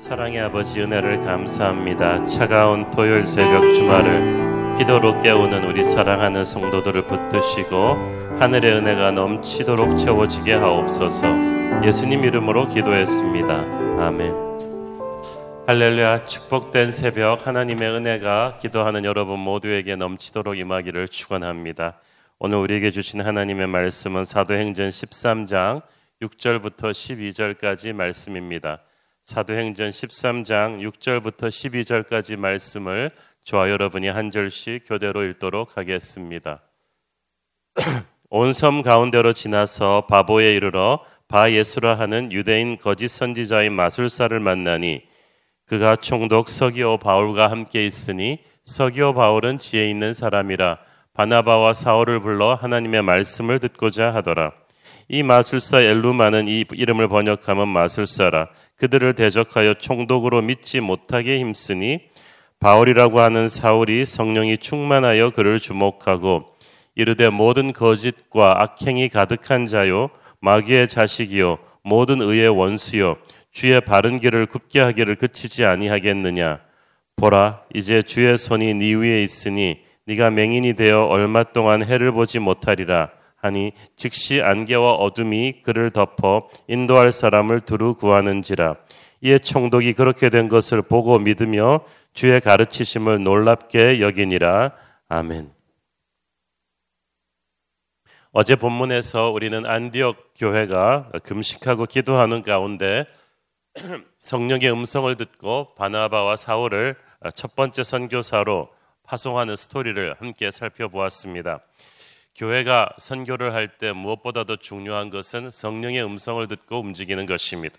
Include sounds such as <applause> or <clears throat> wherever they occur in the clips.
사랑의 아버지 은혜를 감사합니다. 차가운 토요일 새벽 주말을 기도로 깨우는 우리 사랑하는 성도들을 붙드시고 하늘의 은혜가 넘치도록 채워지게 하옵소서. 예수님 이름으로 기도했습니다. 아멘. 할렐루야 축복된 새벽 하나님의 은혜가 기도하는 여러분 모두에게 넘치도록 임하기를 축원합니다. 오늘 우리에게 주신 하나님의 말씀은 사도행전 13장 6절부터 12절까지 말씀입니다. 사도행전 13장 6절부터 12절까지 말씀을 저와 여러분이 한 절씩 교대로 읽도록 하겠습니다. <clears throat> 온 섬 가운데로 지나서 바보에 이르러 바 예수라 하는 유대인 거짓 선지자인 마술사를 만나니 그가 총독 서기오 바울과 함께 있으니 서기오 바울은 지혜 있는 사람이라 바나바와 사울을 불러 하나님의 말씀을 듣고자 하더라. 이 마술사 엘루마는 이 이름을 번역하면 마술사라. 그들을 대적하여 총독으로 믿지 못하게 힘쓰니 바울이라고 하는 사울이 성령이 충만하여 그를 주목하고 이르되 모든 거짓과 악행이 가득한 자요 마귀의 자식이요 모든 의의 원수요 주의 바른 길을 굽게 하기를 그치지 아니하겠느냐 보라 이제 주의 손이 네 위에 있으니 네가 맹인이 되어 얼마 동안 해를 보지 못하리라 하니 즉시 안개와 어둠이 그를 덮어 인도할 사람을 두루 구하는지라 이에 총독이 그렇게 된 것을 보고 믿으며 주의 가르치심을 놀랍게 여기니라 아멘. 어제 본문에서 우리는 안디옥 교회가 금식하고 기도하는 가운데 <clears throat> 성령의 음성을 듣고 바나바와 사울을 첫 번째 선교사로 파송하는 스토리를 함께 살펴보았습니다. 교회가 선교를 할 때 무엇보다도 중요한 것은 성령의 음성을 듣고 움직이는 것입니다.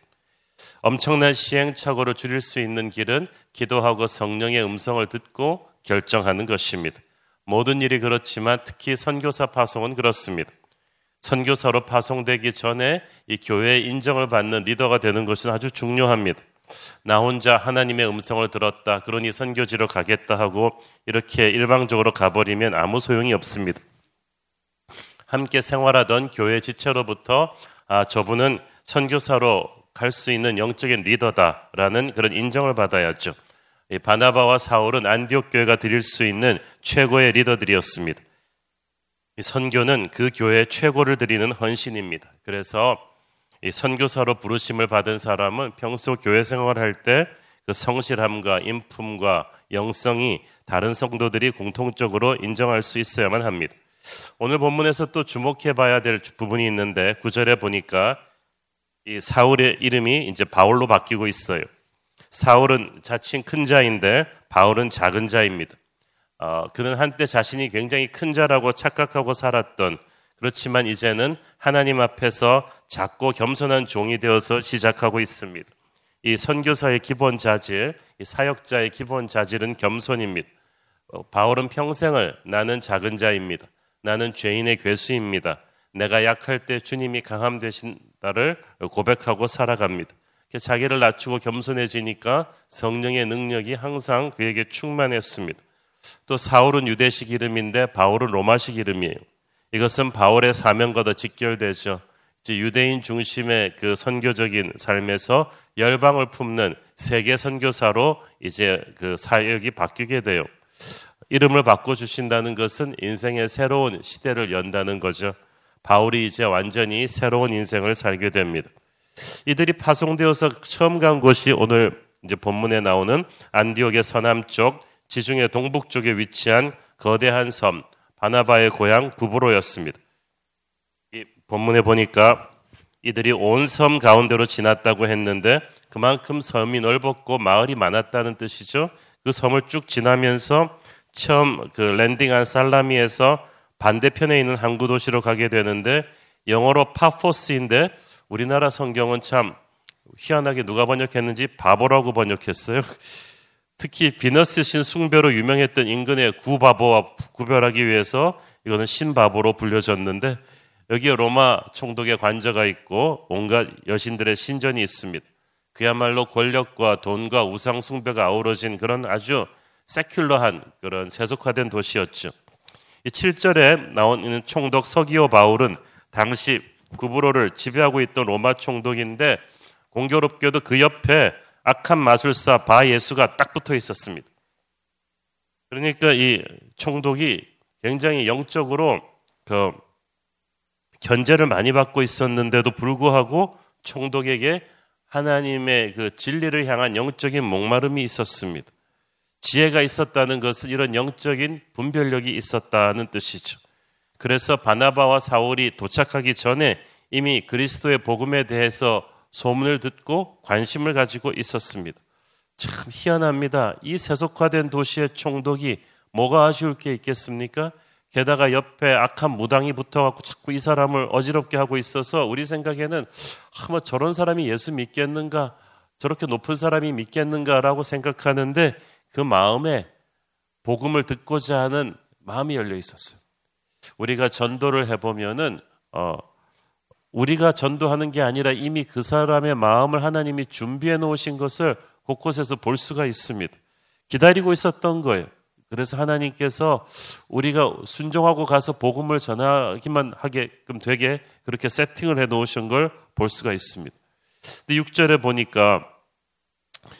엄청난 시행착오를 줄일 수 있는 길은 기도하고 성령의 음성을 듣고 결정하는 것입니다. 모든 일이 그렇지만 특히 선교사 파송은 그렇습니다. 선교사로 파송되기 전에 이 교회의 인정을 받는 리더가 되는 것은 아주 중요합니다. 나 혼자 하나님의 음성을 들었다. 그러니 선교지로 가겠다 하고 이렇게 일방적으로 가버리면 아무 소용이 없습니다. 함께 생활하던 교회 지체로부터 아, 저분은 선교사로 갈 수 있는 영적인 리더다라는 그런 인정을 받아야죠. 바나바와 사울은 안디옥 교회가 드릴 수 있는 최고의 리더들이었습니다. 선교는 그 교회의 최고를 드리는 헌신입니다. 그래서 선교사로 부르심을 받은 사람은 평소 교회 생활할 때 그 성실함과 인품과 영성이 다른 성도들이 공통적으로 인정할 수 있어야만 합니다. 오늘 본문에서 또 주목해 봐야 될 부분이 있는데 구절에 보니까 이 사울의 이름이 이제 바울로 바뀌고 있어요. 사울은 자칭 큰 자인데 바울은 작은 자입니다. 어, 그는 한때 자신이 굉장히 큰 자라고 착각하고 살았던 그렇지만 이제는 하나님 앞에서 작고 겸손한 종이 되어서 시작하고 있습니다. 이 선교사의 기본 자질, 이 사역자의 기본 자질은 겸손입니다. 어, 바울은 평생을 나는 작은 자입니다. 나는 죄인의 괴수입니다. 내가 약할 때 주님이 강함 되신다를 고백하고 살아갑니다. 자기를 낮추고 겸손해지니까 성령의 능력이 항상 그에게 충만했습니다. 또 사울은 유대식 이름인데 바울은 로마식 이름이에요. 이것은 바울의 사명과도 직결되죠. 이제 유대인 중심의 그 선교적인 삶에서 열방을 품는 세계 선교사로 이제 그 사역이 바뀌게 돼요. 이름을 바꿔주신다는 것은 인생의 새로운 시대를 연다는 거죠. 바울이 이제 완전히 새로운 인생을 살게 됩니다. 이들이 파송되어서 처음 간 곳이 오늘 이제 본문에 나오는 안디옥의 서남쪽, 지중해 동북쪽에 위치한 거대한 섬, 바나바의 고향 구브로였습니다. 이 본문에 보니까 이들이 온 섬 가운데로 지났다고 했는데 그만큼 섬이 넓었고 마을이 많았다는 뜻이죠. 그 섬을 쭉 지나면서 처음 그 랜딩한 살라미에서 반대편에 있는 항구 도시로 가게 되는데 영어로 파포스인데 우리나라 성경은 참 희한하게 누가 번역했는지 바보라고 번역했어요. <laughs> 특히 비너스 신 숭배로 유명했던 인근의 구바보와 구별하기 위해서 이거는 신바보로 불려졌는데 여기에 로마 총독의 관저가 있고 온갖 여신들의 신전이 있습니다. 그야말로 권력과 돈과 우상 숭배가 아우러진 그런 아주 세큘러한 그런 세속화된 도시였죠. 이 7절에 나오는 총독 서기오 바울은 당시 구브로를 지배하고 있던 로마 총독인데 공교롭게도 그 옆에 악한 마술사 바 예수가 딱 붙어 있었습니다. 그러니까 이 총독이 굉장히 영적으로 그 견제를 많이 받고 있었는데도 불구하고 총독에게 하나님의 그 진리를 향한 영적인 목마름이 있었습니다. 지혜가 있었다는 것은 이런 영적인 분별력이 있었다는 뜻이죠. 그래서 바나바와 사울이 도착하기 전에 이미 그리스도의 복음에 대해서 소문을 듣고 관심을 가지고 있었습니다. 참 희한합니다. 이 세속화된 도시의 총독이 뭐가 아쉬울 게 있겠습니까? 게다가 옆에 악한 무당이 붙어갖고 자꾸 이 사람을 어지럽게 하고 있어서 우리 생각에는 아마 저런 사람이 예수 믿겠는가? 저렇게 높은 사람이 믿겠는가라고 생각하는데 그 마음에 복음을 듣고자 하는 마음이 열려 있었어요. 우리가 전도를 해보면은, 어, 우리가 전도하는 게 아니라 이미 그 사람의 마음을 하나님이 준비해 놓으신 것을 곳곳에서 볼 수가 있습니다. 기다리고 있었던 거예요. 그래서 하나님께서 우리가 순종하고 가서 복음을 전하기만 하게끔 되게 그렇게 세팅을 해 놓으신 걸 볼 수가 있습니다. 근데 6절에 보니까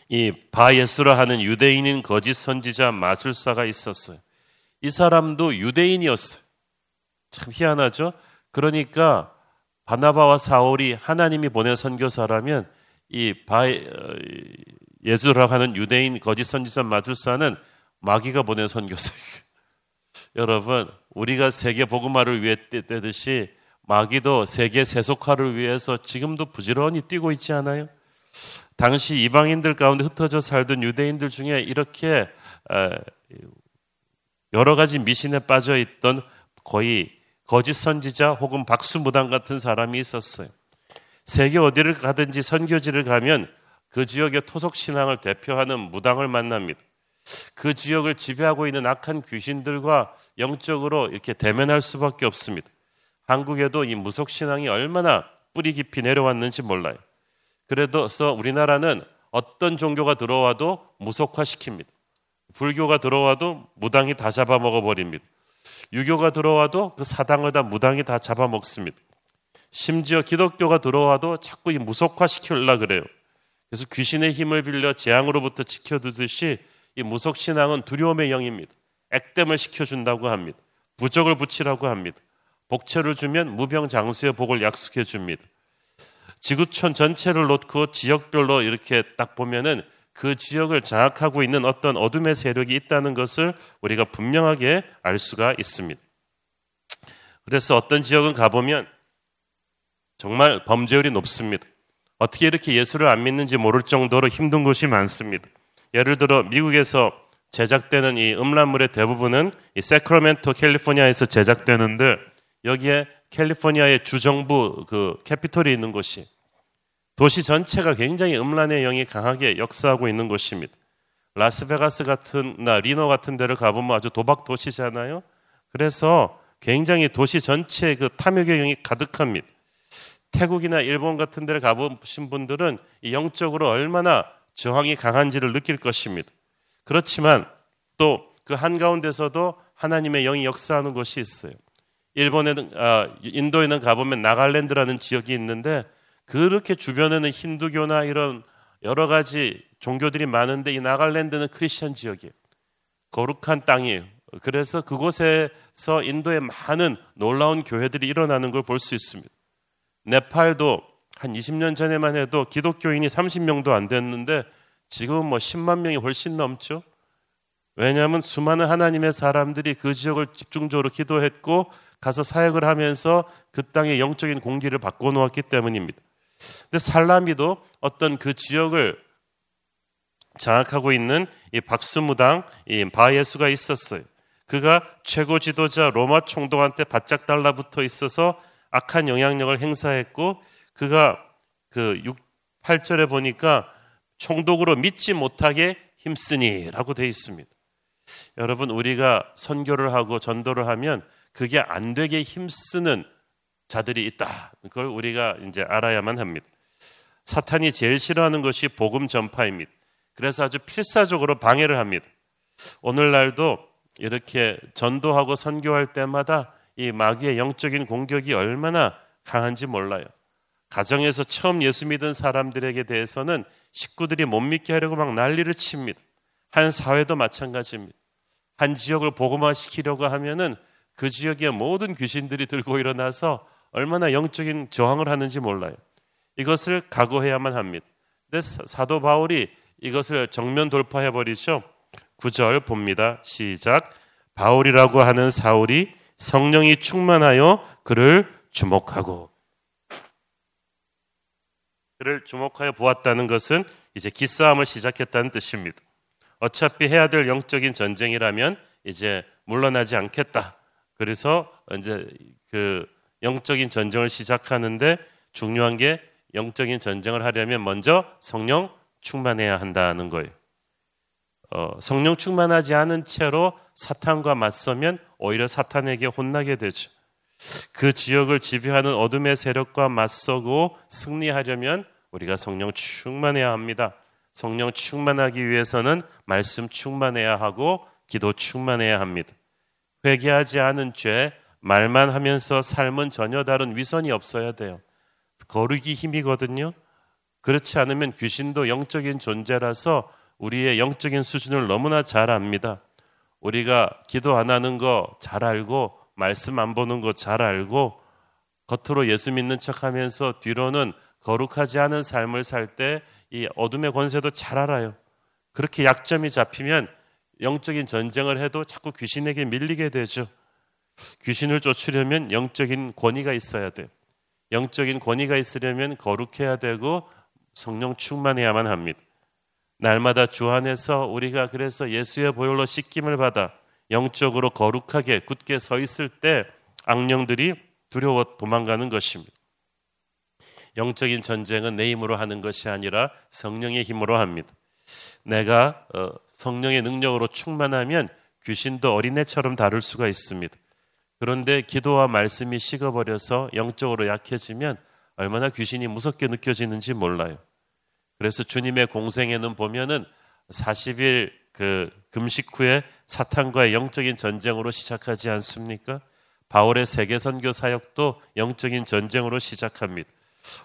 이 바예수라 하는 유대인인 거짓 선지자 마술사가 있었어요. 이 사람도 유대인이었어요. 참 희한하죠? 그러니까 바나바와 사울이 하나님이 보낸 선교사라면 이 바, 예수라 하는 유대인 거짓 선지자 마술사는 마귀가 보낸 선교사예요. <laughs> 여러분, 우리가 세계 복음화를 위해 뛰듯이 마귀도 세계 세속화를 위해서 지금도 부지런히 뛰고 있지 않아요? 당시 이방인들 가운데 흩어져 살던 유대인들 중에 이렇게 여러 가지 미신에 빠져 있던 거의 거짓 선지자 혹은 박수무당 같은 사람이 있었어요. 세계 어디를 가든지 선교지를 가면 그 지역의 토속 신앙을 대표하는 무당을 만납니다. 그 지역을 지배하고 있는 악한 귀신들과 영적으로 이렇게 대면할 수밖에 없습니다. 한국에도 이 무속 신앙이 얼마나 뿌리 깊이 내려왔는지 몰라요. 그래서 우리나라는 어떤 종교가 들어와도 무속화 시킵니다. 불교가 들어와도 무당이 다 잡아먹어 버립니다. 유교가 들어와도 그 사당을 다 무당이 다 잡아먹습니다. 심지어 기독교가 들어와도 자꾸 이 무속화 시키려 그래요. 그래서 귀신의 힘을 빌려 재앙으로부터 지켜두듯이 이 무속 신앙은 두려움의 영입니다. 액땜을 시켜준다고 합니다. 부적을 붙이라고 합니다. 복채를 주면 무병장수의 복을 약속해 줍니다. 지구촌 전체를 놓고 지역별로 이렇게 딱 보면은 그 지역을 장악하고 있는 어떤 어둠의 세력이 있다는 것을 우리가 분명하게 알 수가 있습니다. 그래서 어떤 지역은 가보면 정말 범죄율이 높습니다. 어떻게 이렇게 예수를 안 믿는지 모를 정도로 힘든 곳이 많습니다. 예를 들어 미국에서 제작되는 이 음란물의 대부분은 이 세크라멘토 캘리포니아에서 제작되는데 여기에 캘리포니아의 주정부 그 Capitol이 있는 곳이 도시 전체가 굉장히 음란의 영이 강하게 역사하고 있는 곳입니다. 라스베가스 같은 나 리노 같은 데를 가보면 아주 도박 도시잖아요. 그래서 굉장히 도시 전체에 그 탐욕의 영이 가득합니다. 태국이나 일본 같은 데를 가보신 분들은 영적으로 얼마나 저항이 강한지를 느낄 것입니다. 그렇지만 또 그 한가운데서도 하나님의 영이 역사하는 곳이 있어요. 일본에는 아, 인도에는 가보면 나갈랜드라는 지역이 있는데 그렇게 주변에는 힌두교나 이런 여러 가지 종교들이 많은데 이 나갈랜드는 크리스천 지역이에요. 거룩한 땅이에요. 그래서 그곳에서 인도의 많은 놀라운 교회들이 일어나는 걸 볼 수 있습니다. 네팔도 한 20년 전에만 해도 기독교인이 30명도 안 됐는데 지금은 뭐 10만 명이 훨씬 넘죠. 왜냐하면 수많은 하나님의 사람들이 그 지역을 집중적으로 기도했고 가서 사역을 하면서 그 땅의 영적인 공기를 바꿔 놓았기 때문입니다. 근데 살라미도 어떤 그 지역을 장악하고 있는 이 박수무당 이 바예수가 있었어요. 그가 최고 지도자 로마 총독한테 바짝 달라붙어 있어서 악한 영향력을 행사했고 그가 그 6, 8절에 보니까 총독으로 믿지 못하게 힘쓰니라고 되어 있습니다. 여러분 우리가 선교를 하고 전도를 하면 그게 안 되게 힘쓰는 자들이 있다. 그걸 우리가 이제 알아야만 합니다. 사탄이 제일 싫어하는 것이 복음 전파입니다. 그래서 아주 필사적으로 방해를 합니다. 오늘날도 이렇게 전도하고 선교할 때마다 이 마귀의 영적인 공격이 얼마나 강한지 몰라요. 가정에서 처음 예수 믿은 사람들에게 대해서는 식구들이 못 믿게 하려고 막 난리를 칩니다. 한 사회도 마찬가지입니다. 한 지역을 복음화시키려고 하면은 그 지역의 모든 귀신들이 들고 일어나서 얼마나 영적인 저항을 하는지 몰라요. 이것을 각오해야만 합니다. 근데 사도 바울이 이것을 정면 돌파해 버리죠. 9절 봅니다. 시작. 바울이라고 하는 사울이 성령이 충만하여 그를 주목하고 그를 주목하여 보았다는 것은 이제 기싸움을 시작했다는 뜻입니다. 어차피 해야 될 영적인 전쟁이라면 이제 물러나지 않겠다. 그래서 이제 그 영적인 전쟁을 시작하는데 중요한 게 영적인 전쟁을 하려면 먼저 성령 충만해야 한다는 거예요. 어, 성령 충만하지 않은 채로 사탄과 맞서면 오히려 사탄에게 혼나게 되죠. 그 지역을 지배하는 어둠의 세력과 맞서고 승리하려면 우리가 성령 충만해야 합니다. 성령 충만하기 위해서는 말씀 충만해야 하고 기도 충만해야 합니다. 회개하지 않은 죄, 말만 하면서 삶은 전혀 다른 위선이 없어야 돼요. 거르기 힘이거든요. 그렇지 않으면 귀신도 영적인 존재라서 우리의 영적인 수준을 너무나 잘 압니다. 우리가 기도 안 하는 거 잘 알고 말씀 안 보는 거 잘 알고 겉으로 예수 믿는 척 하면서 뒤로는 거룩하지 않은 삶을 살 때 이 어둠의 권세도 잘 알아요. 그렇게 약점이 잡히면 영적인 전쟁을 해도 자꾸 귀신에게 밀리게 되죠. 귀신을 쫓으려면 영적인 권위가 있어야 돼요. 영적인 권위가 있으려면 거룩해야 되고 성령 충만해야만 합니다. 날마다 주 안에서 우리가 그래서 예수의 보혈로 씻김을 받아 영적으로 거룩하게 굳게 서 있을 때 악령들이 두려워 도망가는 것입니다. 영적인 전쟁은 내 힘으로 하는 것이 아니라 성령의 힘으로 합니다. 내가 어, 성령의 능력으로 충만하면 귀신도 어린애처럼 다룰 수가 있습니다. 그런데 기도와 말씀이 식어버려서 영적으로 약해지면 얼마나 귀신이 무섭게 느껴지는지 몰라요. 그래서 주님의 공생에는 보면은 40일 그 금식 후에 사탄과의 영적인 전쟁으로 시작하지 않습니까? 바울의 세계 선교 사역도 영적인 전쟁으로 시작합니다.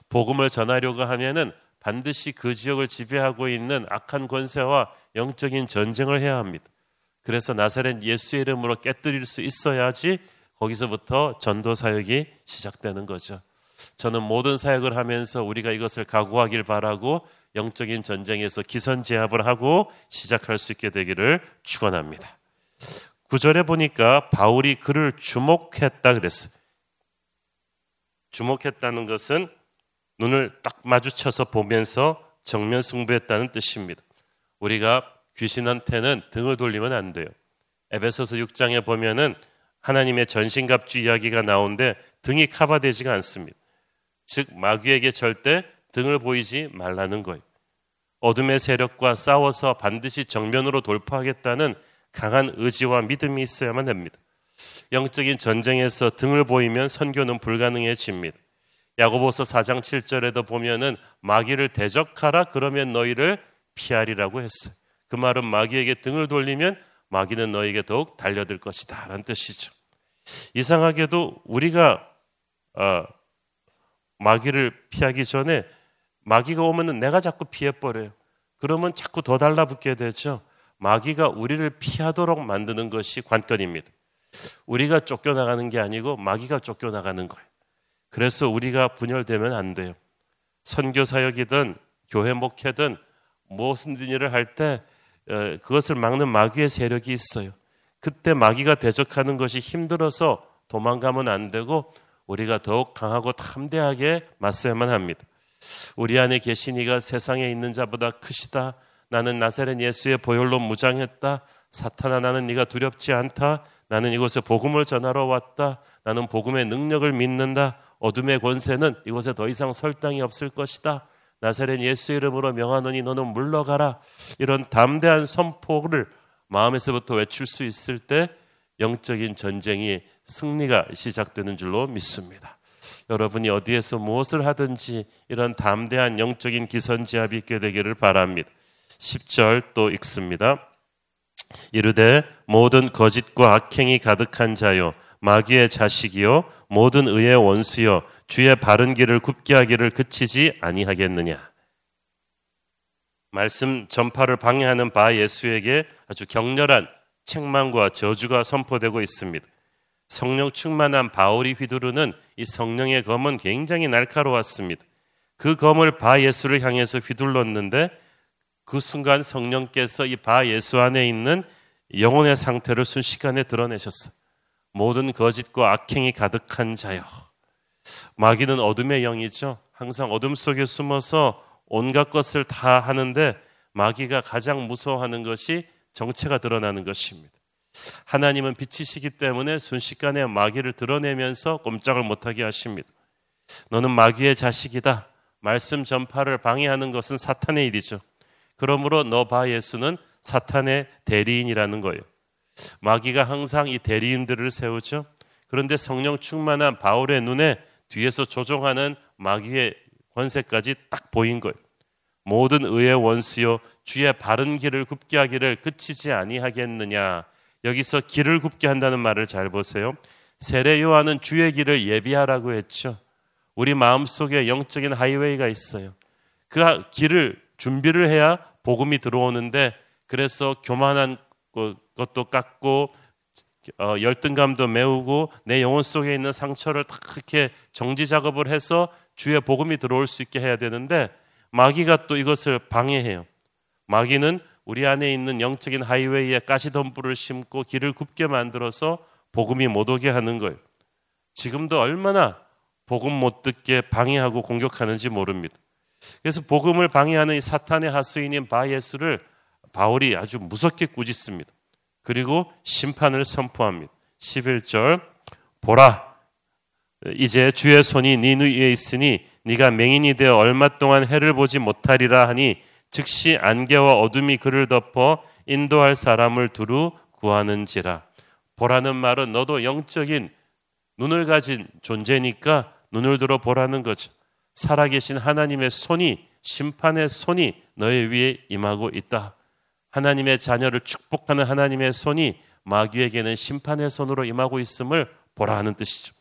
복음을 전하려고 하면은 반드시 그 지역을 지배하고 있는 악한 권세와 영적인 전쟁을 해야 합니다. 그래서 나사렛 예수의 이름으로 깨뜨릴 수 있어야지 거기서부터 전도 사역이 시작되는 거죠. 저는 모든 사역을 하면서 우리가 이것을 각오하길 바라고 영적인 전쟁에서 기선제압을 하고 시작할 수 있게 되기를 축원합니다. 구절에 보니까 바울이 그를 주목했다 그랬어요. 주목했다는 것은 눈을 딱 마주쳐서 보면서 정면 승부했다는 뜻입니다. 우리가 귀신한테는 등을 돌리면 안 돼요. 에베소서 6장에 보면은 하나님의 전신갑주 이야기가 나오는데 등이 커버되지가 않습니다. 즉 마귀에게 절대 등을 보이지 말라는 거예요. 어둠의 세력과 싸워서 반드시 정면으로 돌파하겠다는 강한 의지와 믿음이 있어야만 됩니다. 영적인 전쟁에서 등을 보이면 선교는 불가능해집니다. 야고보서 4장 7절에도 보면은 마귀를 대적하라 그러면 너희를 피하리라고 했어요. 그 말은 마귀에게 등을 돌리면 마귀는 너에게 더욱 달려들 것이다 라는 뜻이죠. 이상하게도 우리가 어, 마귀를 피하기 전에 마귀가 오면은 내가 자꾸 피해버려요. 그러면 자꾸 더 달라붙게 되죠. 마귀가 우리를 피하도록 만드는 것이 관건입니다. 우리가 쫓겨나가는 게 아니고 마귀가 쫓겨나가는 거예요. 그래서 우리가 분열되면 안 돼요. 선교 사역이든 교회 목회든 무슨 일을 할때 어, 그것을 막는 마귀의 세력이 있어요. 그때 마귀가 대적하는 것이 힘들어서 도망가면 안 되고 우리가 더욱 강하고 탐대하게 맞서야만 합니다. 우리 안에 계신 이가 세상에 있는 자보다 크시다. 나는 나사렛 예수의 보혈로 무장했다. 사탄아 나는 네가 두렵지 않다. 나는 이곳에 복음을 전하러 왔다. 나는 복음의 능력을 믿는다. 어둠의 권세는 이곳에 더 이상 설 땅이 없을 것이다. 나사렛 예수 이름으로 명하노니 너는 물러가라. 이런 담대한 선포를 마음에서부터 외칠 수 있을 때 영적인 전쟁이 승리가 시작되는 줄로 믿습니다. 여러분이 어디에서 무엇을 하든지 이런 담대한 영적인 기선제압이 있게 되기를 바랍니다. 10절 또 읽습니다. 이르되 모든 거짓과 악행이 가득한 자요 마귀의 자식이요 모든 의의 원수여 주의 바른 길을 굽게 하기를 그치지 아니하겠느냐. 말씀 전파를 방해하는 바 예수에게 아주 격렬한 책망과 저주가 선포되고 있습니다. 성령 충만한 바울이 휘두르는 이 성령의 검은 굉장히 날카로웠습니다. 그 검을 바 예수를 향해서 휘둘렀는데 그 순간 성령께서 이 바 예수 안에 있는 영혼의 상태를 순식간에 드러내셨어. 모든 거짓과 악행이 가득한 자여. 마귀는 어둠의 영이죠. 항상 어둠 속에 숨어서 온갖 것을 다 하는데 마귀가 가장 무서워하는 것이 정체가 드러나는 것입니다. 하나님은 빛이시기 때문에 순식간에 마귀를 드러내면서 꼼짝을 못하게 하십니다. 너는 마귀의 자식이다. 말씀 전파를 방해하는 것은 사탄의 일이죠. 그러므로 너 바 예수는 사탄의 대리인이라는 거예요. 마귀가 항상 이 대리인들을 세우죠. 그런데 성령 충만한 바울의 눈에 뒤에서 조종하는 마귀의 권세까지 딱 보인 거예요. 모든 의의 원수요 주의 바른 길을 굽게 하기를 그치지 아니하겠느냐. 여기서 길을 굽게 한다는 말을 잘 보세요. 세례 요한은 주의 길을 예비하라고 했죠. 우리 마음속에 영적인 하이웨이가 있어요. 그 길을 준비를 해야 복음이 들어오는데 그래서 교만한 것도 깎고 어, 열등감도 메우고 내 영혼 속에 있는 상처를 다 그렇게 정지 작업을 해서 주의 복음이 들어올 수 있게 해야 되는데 마귀가 또 이것을 방해해요. 마귀는 우리 안에 있는 영적인 하이웨이에 가시덤불을 심고 길을 굽게 만들어서 복음이 못 오게 하는 거예요. 지금도 얼마나 복음 못 듣게 방해하고 공격하는지 모릅니다. 그래서 복음을 방해하는 사탄의 하수인인 바예수를 바울이 아주 무섭게 꾸짖습니다. 그리고 심판을 선포합니다. 11절 보라 이제 주의 손이 네 위에 있으니 네가 맹인이 되어 얼마 동안 해를 보지 못하리라 하니 즉시 안개와 어둠이 그를 덮어 인도할 사람을 두루 구하는지라. 보라는 말은 너도 영적인 눈을 가진 존재니까 눈을 들어 보라는 거죠. 살아계신 하나님의 손이 심판의 손이 너의 위에 임하고 있다. 하나님의 자녀를 축복하는 하나님의 손이 마귀에게는 심판의 손으로 임하고 있음을 보라 하는 뜻이죠.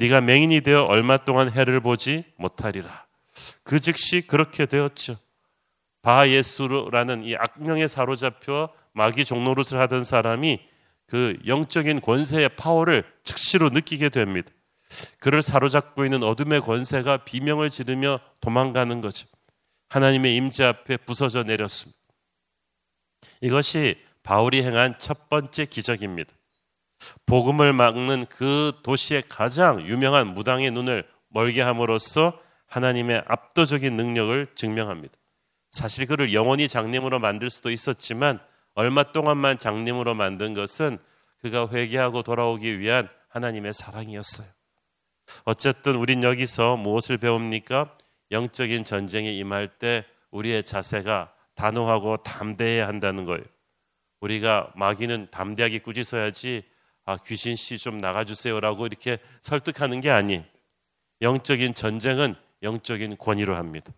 어, 네가 맹인이 되어 얼마 동안 해를 보지 못하리라. 그 즉시 그렇게 되었죠. 바 예수라는 이 악명에 사로잡혀 마귀 종노릇을 하던 사람이 그 영적인 권세의 파워를 즉시로 느끼게 됩니다. 그를 사로잡고 있는 어둠의 권세가 비명을 지르며 도망가는 거죠. 하나님의 임재 앞에 부서져 내렸습니다. 이것이 바울이 행한 첫 번째 기적입니다. 복음을 막는 그 도시의 가장 유명한 무당의 눈을 멀게 함으로써 하나님의 압도적인 능력을 증명합니다. 사실 그를 영원히 장님으로 만들 수도 있었지만 얼마 동안만 장님으로 만든 것은 그가 회개하고 돌아오기 위한 하나님의 사랑이었어요. 어쨌든 우린 여기서 무엇을 배웁니까? 영적인 전쟁에 임할 때 우리의 자세가 단호하고 담대해야 한다는 거예요. 우리가 마귀는 담대하게 꾸짖어야지 아, 귀신 씨 좀 나가주세요라고 이렇게 설득하는 게 아니. 영적인 전쟁은 영적인 권위로 합니다.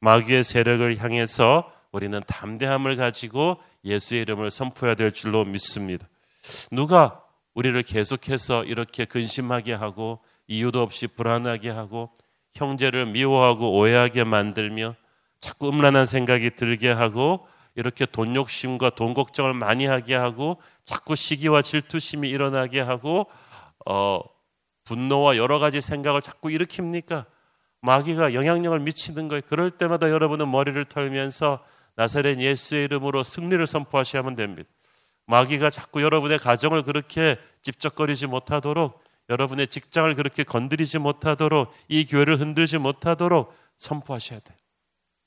마귀의 세력을 향해서 우리는 담대함을 가지고 예수의 이름을 선포해야 될 줄로 믿습니다. 누가 우리를 계속해서 이렇게 근심하게 하고 이유도 없이 불안하게 하고 형제를 미워하고 오해하게 만들며 자꾸 음란한 생각이 들게 하고 이렇게 돈 욕심과 돈 걱정을 많이 하게 하고 자꾸 시기와 질투심이 일어나게 하고 어, 분노와 여러 가지 생각을 자꾸 일으킵니까? 마귀가 영향력을 미치는 거예요. 그럴 때마다 여러분은 머리를 털면서 나사렛 예수의 이름으로 승리를 선포하셔야만 됩니다. 마귀가 자꾸 여러분의 가정을 그렇게 찝쩍거리지 못하도록 여러분의 직장을 그렇게 건드리지 못하도록 이 교회를 흔들지 못하도록 선포하셔야 돼요.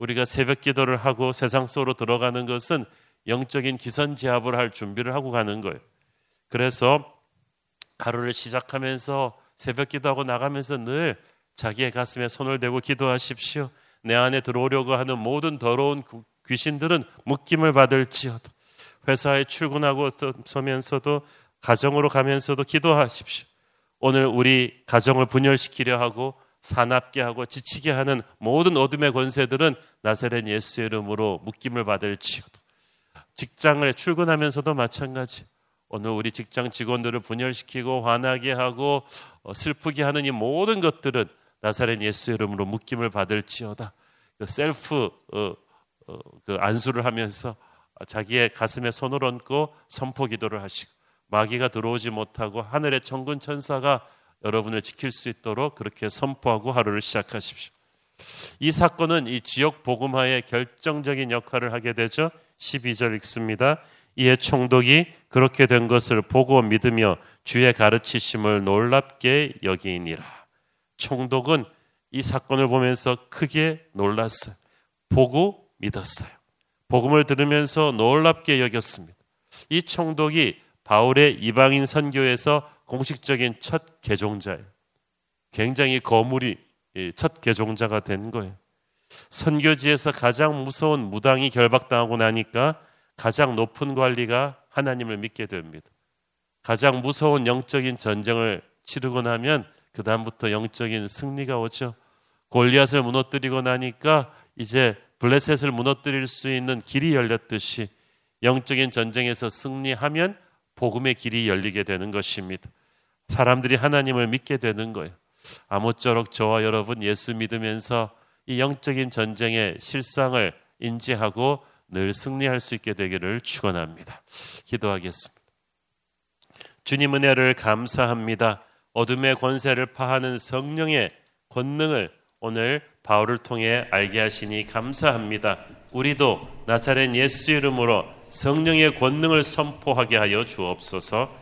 우리가 새벽 기도를 하고 세상 속으로 들어가는 것은 영적인 기선제압을 할 준비를 하고 가는 거예요. 그래서 하루를 시작하면서 새벽 기도하고 나가면서 늘 자기의 가슴에 손을 대고 기도하십시오. 내 안에 들어오려고 하는 모든 더러운 귀신들은 묶임을 받을지어도 회사에 출근하고 서면서도 가정으로 가면서도 기도하십시오. 오늘 우리 가정을 분열시키려 하고 사납게 하고 지치게 하는 모든 어둠의 권세들은 나사렛 예수의 이름으로 묶임을 받을지어도 직장을 출근하면서도 마찬가지. 오늘 우리 직장 직원들을 분열시키고 화나게 하고 어, 슬프게 하는 이 모든 것들은 나사렛 예수의 이름으로 묶임을 받을지어다. 그 셀프 어, 어, 그 안수를 하면서 자기의 가슴에 손을 얹고 선포 기도를 하시고 마귀가 들어오지 못하고 하늘의 천군 천사가 여러분을 지킬 수 있도록 그렇게 선포하고 하루를 시작하십시오. 이 사건은 이 지역 복음화에 결정적인 역할을 하게 되죠. 12절 읽습니다. 이에 총독이 그렇게 된 것을 보고 믿으며 주의 가르치심을 놀랍게 여기니라. 총독은 이 사건을 보면서 크게 놀랐어요. 보고 믿었어요. 복음을 들으면서 놀랍게 여겼습니다. 이 총독이 바울의 이방인 선교에서 공식적인 첫 개종자예요. 굉장히 거물이 첫 개종자가 된 거예요. 선교지에서 가장 무서운 무당이 결박당하고 나니까 가장 높은 관리가 하나님을 믿게 됩니다. 가장 무서운 영적인 전쟁을 치르고 나면 그 다음부터 영적인 승리가 오죠. 골리앗을 무너뜨리고 나니까 이제 블레셋을 무너뜨릴 수 있는 길이 열렸듯이 영적인 전쟁에서 승리하면 복음의 길이 열리게 되는 것입니다. 사람들이 하나님을 믿게 되는 거예요. 아무쪼록 저와 여러분 예수 믿으면서 이 영적인 전쟁의 실상을 인지하고 늘 승리할 수 있게 되기를 축원합니다. 기도하겠습니다. 주님 은혜를 감사합니다. 어둠의 권세를 파하는 성령의 권능을 오늘 바울을 통해 알게 하시니 감사합니다. 우리도 나사렛 예수 이름으로 성령의 권능을 선포하게 하여 주옵소서